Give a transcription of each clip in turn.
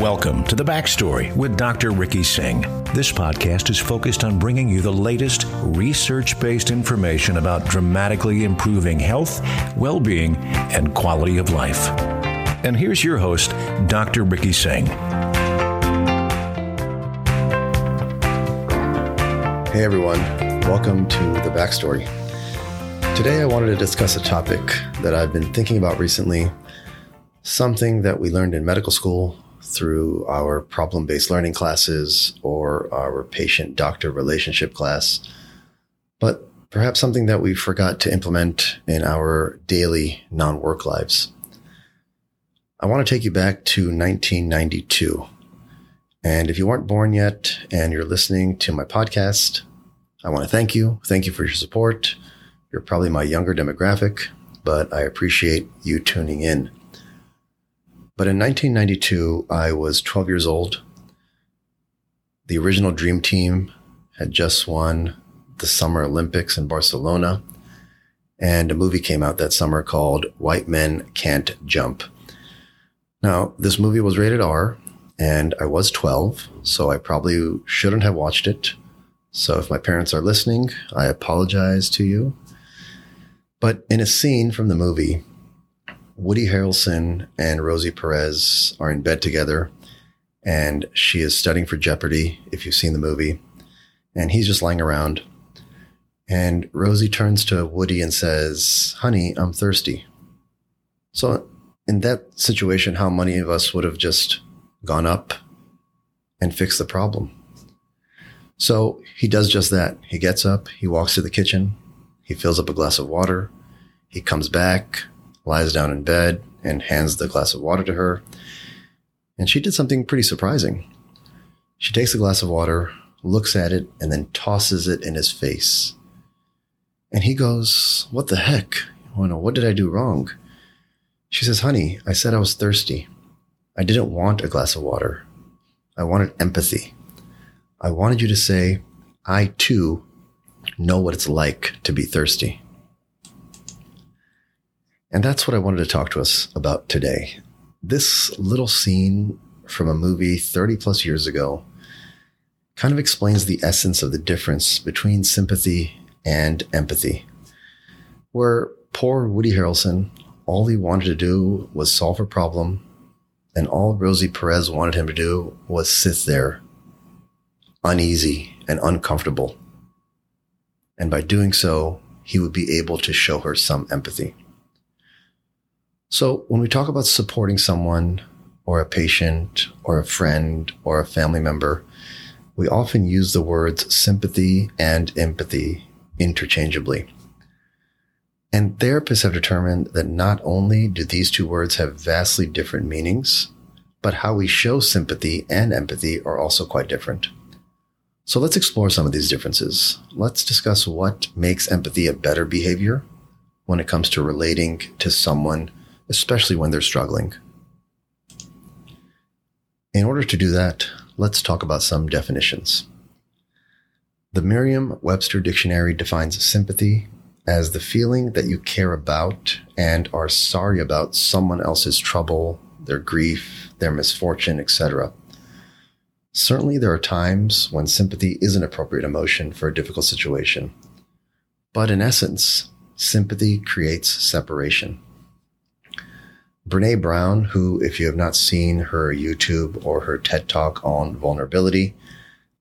Welcome to The Backstory with Dr. Ricky Singh. This podcast is focused on bringing you the latest research based information about dramatically improving health, well being, and quality of life. And here's your host, Dr. Ricky Singh. Hey everyone, welcome to The Backstory. Today I wanted to discuss a topic that I've been thinking about recently, something that we learned in medical school through our problem based learning classes or our patient doctor relationship class, but perhaps something that we forgot to implement in our daily non work lives. I want to take you back to 1992. And if you weren't born yet and you're listening to my podcast, I want to thank you. Thank you for your support. You're probably my younger demographic, but I appreciate you tuning in. But in 1992, I was 12 years old. The original Dream Team had just won the Summer Olympics in Barcelona, and a movie came out that summer called White Men Can't Jump. Now, this movie was rated R, and I was 12, so I probably shouldn't have watched it. So if my parents are listening, I apologize to you. But in a scene from the movie, Woody Harrelson and Rosie Perez are in bed together, and she is studying for Jeopardy, if you've seen the movie. And he's just lying around. And Rosie turns to Woody and says, Honey, I'm thirsty. So, in that situation, how many of us would have just gone up and fixed the problem? So he does just that. He gets up, he walks to the kitchen, he fills up a glass of water, he comes back, lies down in bed, and hands the glass of water to her. And she did something pretty surprising. She takes the glass of water, looks at it, and then tosses it in his face. And he goes, What the heck? what did I do wrong? She says, Honey, I said I was thirsty. I didn't want a glass of water. I wanted empathy. I wanted you to say, I too know what it's like to be thirsty. And that's what I wanted to talk to us about today. This little scene from a movie 30 plus years ago kind of explains the essence of the difference between sympathy and empathy. Where poor Woody Harrelson, all he wanted to do was solve a problem, and all Rosie Perez wanted him to do was sit there, uneasy and uncomfortable. And by doing so, he would be able to show her some empathy. So when we talk about supporting someone or a patient or a friend or a family member, we often use the words sympathy and empathy interchangeably. And therapists have determined that not only do these two words have vastly different meanings, but how we show sympathy and empathy are also quite different. So let's explore some of these differences. Let's discuss what makes empathy a better behavior when it comes to relating to someone especially when they're struggling. In order to do that, let's talk about some definitions. The Merriam Webster Dictionary defines sympathy as the feeling that you care about and are sorry about someone else's trouble, their grief, their misfortune, etc. Certainly, there are times when sympathy is an appropriate emotion for a difficult situation. But in essence, sympathy creates separation. Brene Brown, who, if you have not seen her YouTube or her TED Talk on vulnerability,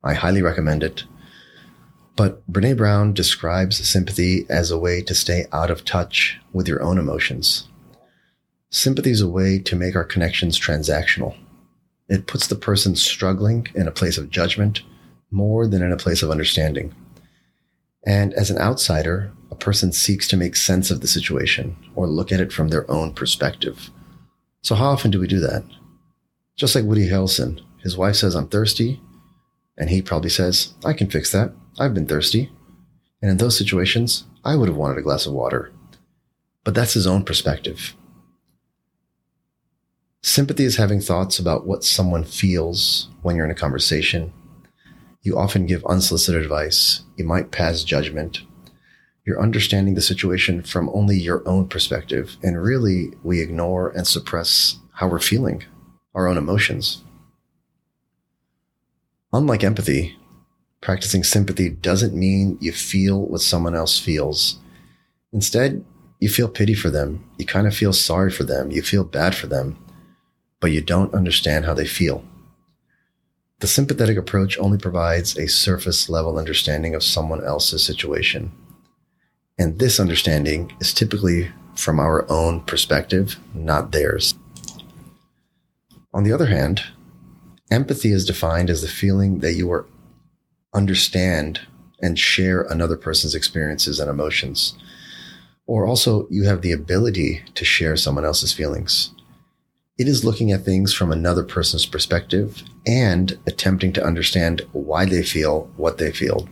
I highly recommend it. But Brene Brown describes sympathy as a way to stay out of touch with your own emotions. Sympathy is a way to make our connections transactional. It puts the person struggling in a place of judgment more than in a place of understanding. And as an outsider, a person seeks to make sense of the situation or look at it from their own perspective. So how often do we do that? Just like Woody Harrelson, his wife says, I'm thirsty. And he probably says, I can fix that. I've been thirsty. And in those situations, I would have wanted a glass of water. But that's his own perspective. Sympathy is having thoughts about what someone feels when you're in a conversation. You often give unsolicited advice. You might pass judgment you're understanding the situation from only your own perspective. And really, we ignore and suppress how we're feeling, our own emotions. Unlike empathy, practicing sympathy doesn't mean you feel what someone else feels. Instead, you feel pity for them. You kind of feel sorry for them. You feel bad for them, but you don't understand how they feel. The sympathetic approach only provides a surface level understanding of someone else's situation. And this understanding is typically from our own perspective, not theirs. On the other hand, empathy is defined as the feeling that you are understand and share another person's experiences and emotions. Or also, you have the ability to share someone else's feelings. It is looking at things from another person's perspective and attempting to understand why they feel what they feel.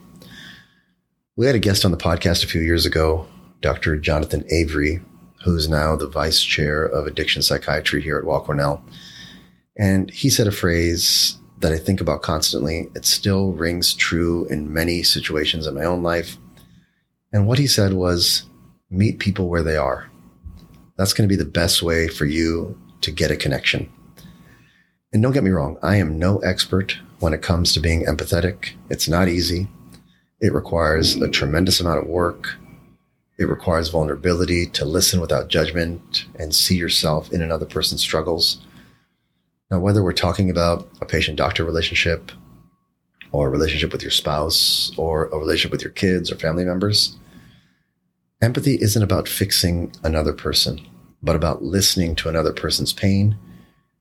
We had a guest on the podcast a few years ago, Dr. Jonathan Avery, who's now the vice chair of addiction psychiatry here at Weill Cornell. And he said a phrase that I think about constantly. It still rings true in many situations in my own life. And what he said was meet people where they are. That's going to be the best way for you to get a connection. And don't get me wrong, I am no expert when it comes to being empathetic. It's not easy. It requires a tremendous amount of work. It requires vulnerability to listen without judgment and see yourself in another person's struggles. Now, whether we're talking about a patient doctor relationship or a relationship with your spouse or a relationship with your kids or family members, empathy isn't about fixing another person but about listening to another person's pain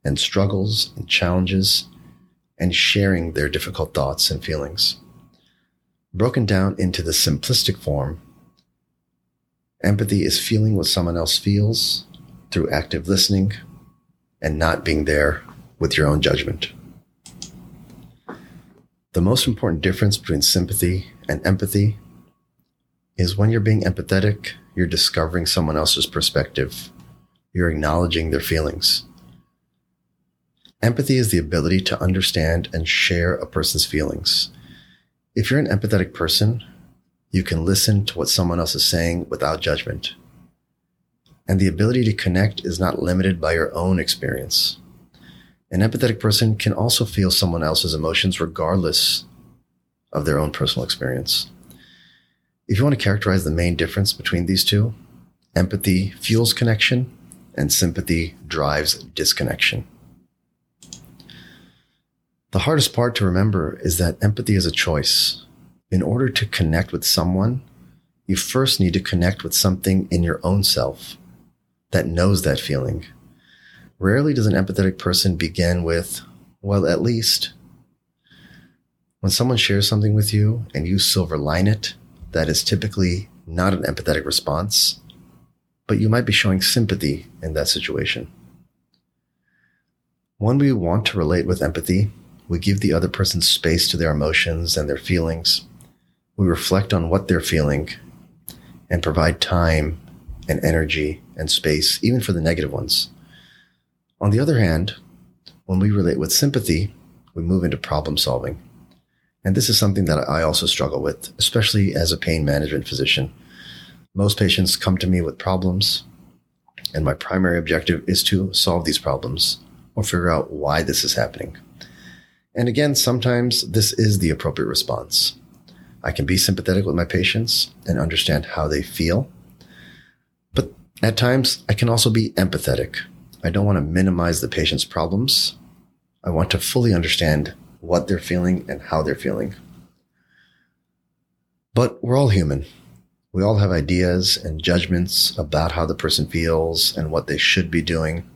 and struggles and challenges and sharing their difficult thoughts and feelings. Broken down into the simplistic form, empathy is feeling what someone else feels through active listening and not being there with your own judgment. The most important difference between sympathy and empathy is when you're being empathetic, you're discovering someone else's perspective you're acknowledging their feelings. Empathy is the ability to understand and share a person's feelings. If you're an empathetic person, you can listen to what someone else is saying without judgment. And the ability to connect is not limited by your own experience. An empathetic person can also feel someone else's emotions regardless of their own personal experience. If you want to characterize the main difference between these two, empathy fuels connection and sympathy drives disconnection. The hardest part to remember is that empathy is a choice. In order to connect with someone, you first need to connect with something in your own self that knows that feeling. Rarely does an empathetic person begin with, well, at least. When someone shares something with you and you silver line it, that is typically not an empathetic response but you might be showing sympathy in that situation. When we want to relate with empathy, we give the other person space to their emotions and their feelings. We reflect on what they're feeling and provide time and energy and space, even for the negative ones. On the other hand, when we relate with sympathy, we move into problem solving. And this is something that I also struggle with, especially as a pain management physician. Most patients come to me with problems, and my primary objective is to solve these problems or figure out why this is happening. And again, sometimes this is the appropriate response. I can be sympathetic with my patients and understand how they feel. But at times, I can also be empathetic. I don't want to minimize the patient's problems. I want to fully understand what they're feeling and how they're feeling. But we're all human. We all have ideas and judgments about how the person feels and what they should be doing.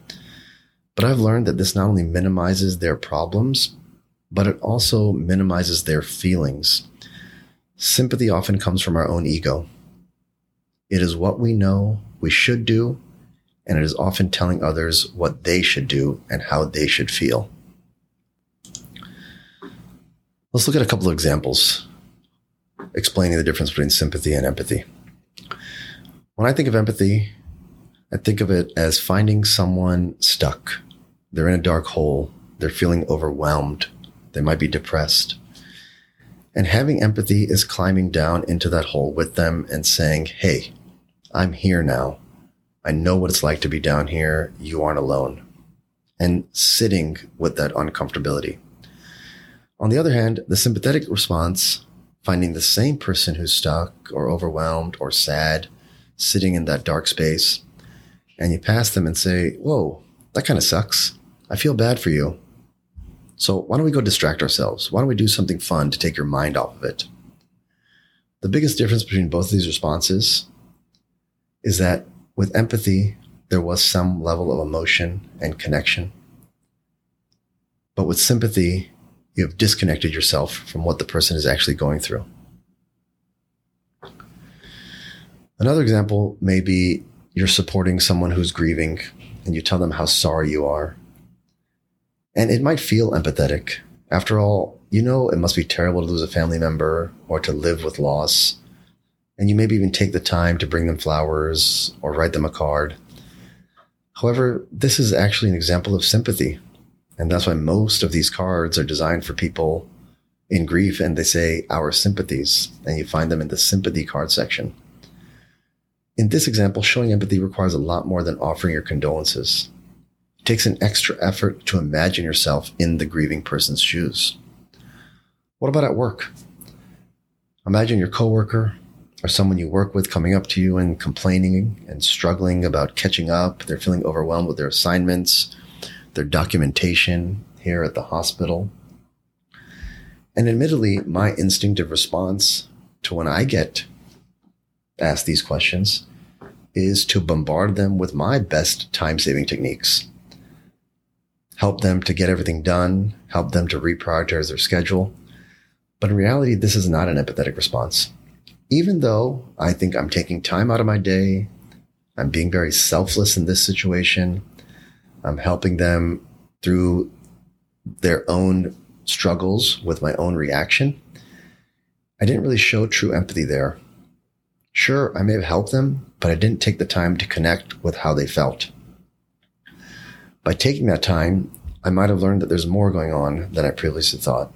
But I've learned that this not only minimizes their problems, but it also minimizes their feelings. Sympathy often comes from our own ego. It is what we know we should do, and it is often telling others what they should do and how they should feel. Let's look at a couple of examples explaining the difference between sympathy and empathy. When I think of empathy, I think of it as finding someone stuck. They're in a dark hole. They're feeling overwhelmed. They might be depressed. And having empathy is climbing down into that hole with them and saying, Hey, I'm here now. I know what it's like to be down here. You aren't alone. And sitting with that uncomfortability. On the other hand, the sympathetic response, finding the same person who's stuck or overwhelmed or sad, sitting in that dark space, and you pass them and say, Whoa, that kind of sucks. I feel bad for you. So why don't we go distract ourselves? Why don't we do something fun to take your mind off of it? The biggest difference between both of these responses is that with empathy, there was some level of emotion and connection. But with sympathy, you have disconnected yourself from what the person is actually going through. Another example may be you're supporting someone who's grieving and you tell them how sorry you are. And it might feel empathetic. After all, you know it must be terrible to lose a family member or to live with loss. And you maybe even take the time to bring them flowers or write them a card. However, this is actually an example of sympathy. And that's why most of these cards are designed for people in grief and they say our sympathies, and you find them in the sympathy card section. In this example, showing empathy requires a lot more than offering your condolences. Takes an extra effort to imagine yourself in the grieving person's shoes. What about at work? Imagine your coworker or someone you work with coming up to you and complaining and struggling about catching up. They're feeling overwhelmed with their assignments, their documentation here at the hospital. And admittedly, my instinctive response to when I get asked these questions is to bombard them with my best time saving techniques. Help them to get everything done, help them to reprioritize their schedule. But in reality, this is not an empathetic response even though I think I'm taking time out of my day, I'm being very selfless in this situation, I'm helping them through their own struggles with my own reaction. I didn't really show true empathy there. Sure, I may have helped them, but I didn't take the time to connect with how they felt. By taking that time, I might have learned that there's more going on than I previously thought.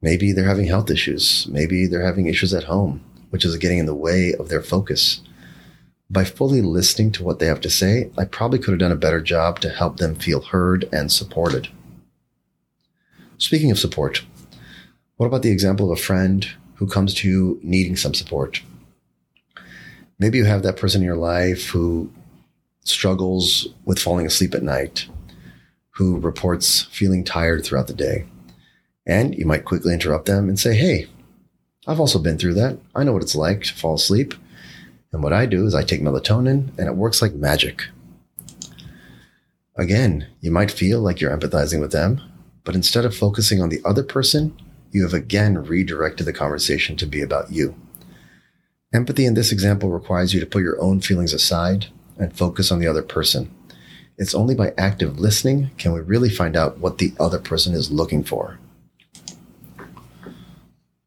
Maybe they're having health issues. Maybe they're having issues at home which is getting in the way of their focus. By fully listening to what they have to say, I probably could have done a better job to help them feel heard and supported. Speaking of support, what about the example of a friend who comes to you needing some support? Maybe you have that person in your life who struggles with falling asleep at night, who reports feeling tired throughout the day. And you might quickly interrupt them and say, Hey, I've also been through that. I know what it's like to fall asleep. And what I do is I take melatonin and it works like magic. Again, you might feel like you're empathizing with them, but instead of focusing on the other person, you have again redirected the conversation to be about you. Empathy in this example requires you to put your own feelings aside and focus on the other person. It's only by active listening can we really find out what the other person is looking for.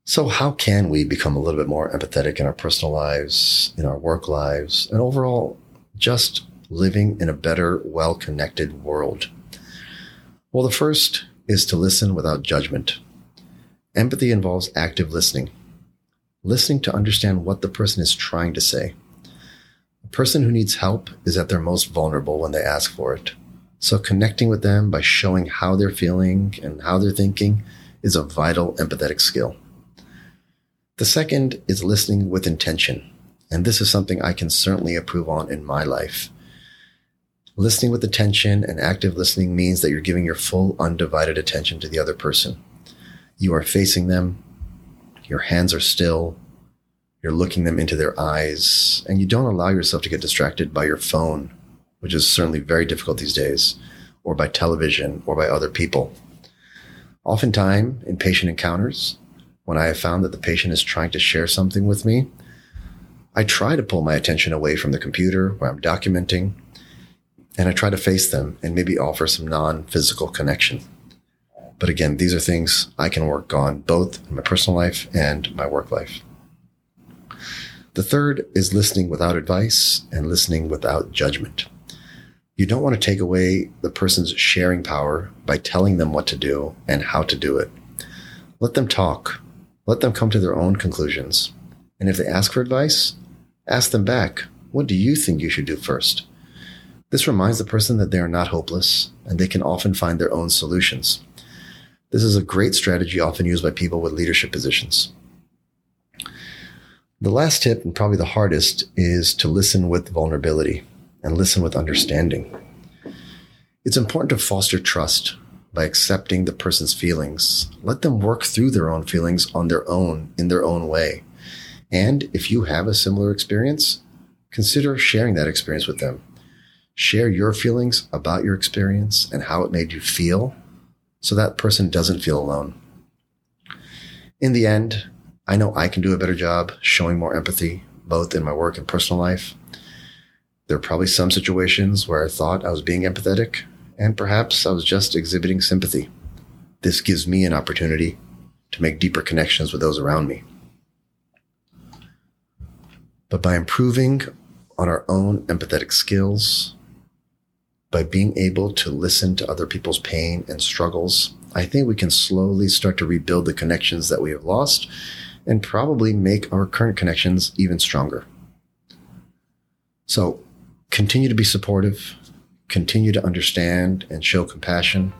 So, how can we become a little bit more empathetic in our personal lives, in our work lives, and overall just living in a better, well connected world? Well, the first is to listen without judgment. Empathy involves active listening, listening to understand what the person is trying to say. A person who needs help is at their most vulnerable when they ask for it. So, connecting with them by showing how they're feeling and how they're thinking is a vital empathetic skill. The second is listening with intention. And this is something I can certainly approve on in my life. Listening with attention and active listening means that you're giving your full undivided attention to the other person. You are facing them. Your hands are still. You're looking them into their eyes and you don't allow yourself to get distracted by your phone, which is certainly very difficult these days, or by television or by other people. Oftentimes in patient encounters, when I have found that the patient is trying to share something with me, I try to pull my attention away from the computer where I'm documenting, and I try to face them and maybe offer some non physical connection. But again, these are things I can work on both in my personal life and my work life. The third is listening without advice and listening without judgment. You don't want to take away the person's sharing power by telling them what to do and how to do it. Let them talk let them come to their own conclusions. And if they ask for advice, ask them back, what do you think you should do first? This reminds the person that they are not hopeless and they can often find their own solutions. This is a great strategy often used by people with leadership positions. The last tip, and probably the hardest, is to listen with vulnerability and listen with understanding. It's important to foster trust by accepting the person's feelings. Let them work through their own feelings on their own, in their own way. And if you have a similar experience, consider sharing that experience with them. Share your feelings about your experience and how it made you feel so that person doesn't feel alone. In the end, I know I can do a better job showing more empathy, both in my work and personal life. There are probably some situations where I thought I was being empathetic, and perhaps I was just exhibiting sympathy. This gives me an opportunity to make deeper connections with those around me. But by improving on our own empathetic skills, by being able to listen to other people's pain and struggles, I think we can slowly start to rebuild the connections that we have lost and probably make our current connections even stronger. So continue to be supportive, continue to understand and show compassion.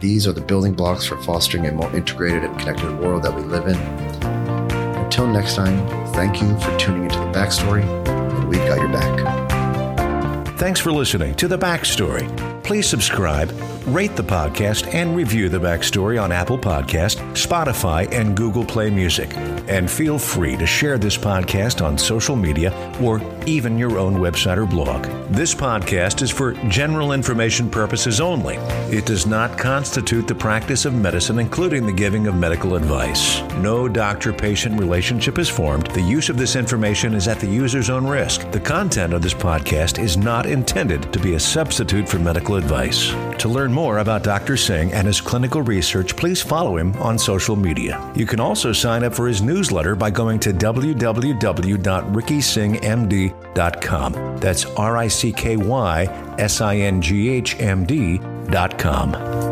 These are the building blocks for fostering a more integrated and connected world that we live in. Until next time, thank you for tuning into the backstory, and we've got your back. Thanks for listening to The Backstory. Please subscribe, rate the podcast, and review The Backstory on Apple Podcast, Spotify, and Google Play Music. And feel free to share this podcast on social media or even your own website or blog. This podcast is for general information purposes only. It does not constitute the practice of medicine, including the giving of medical advice. No doctor patient relationship is formed. The use of this information is at the user's own risk. The content of this podcast is not intended to be a substitute for medical advice. To learn more about Dr. Singh and his clinical research, please follow him on social media. You can also sign up for his newsletter by going to www.rickysinghmd.com. That's R I C K Y S I N G H M D.com.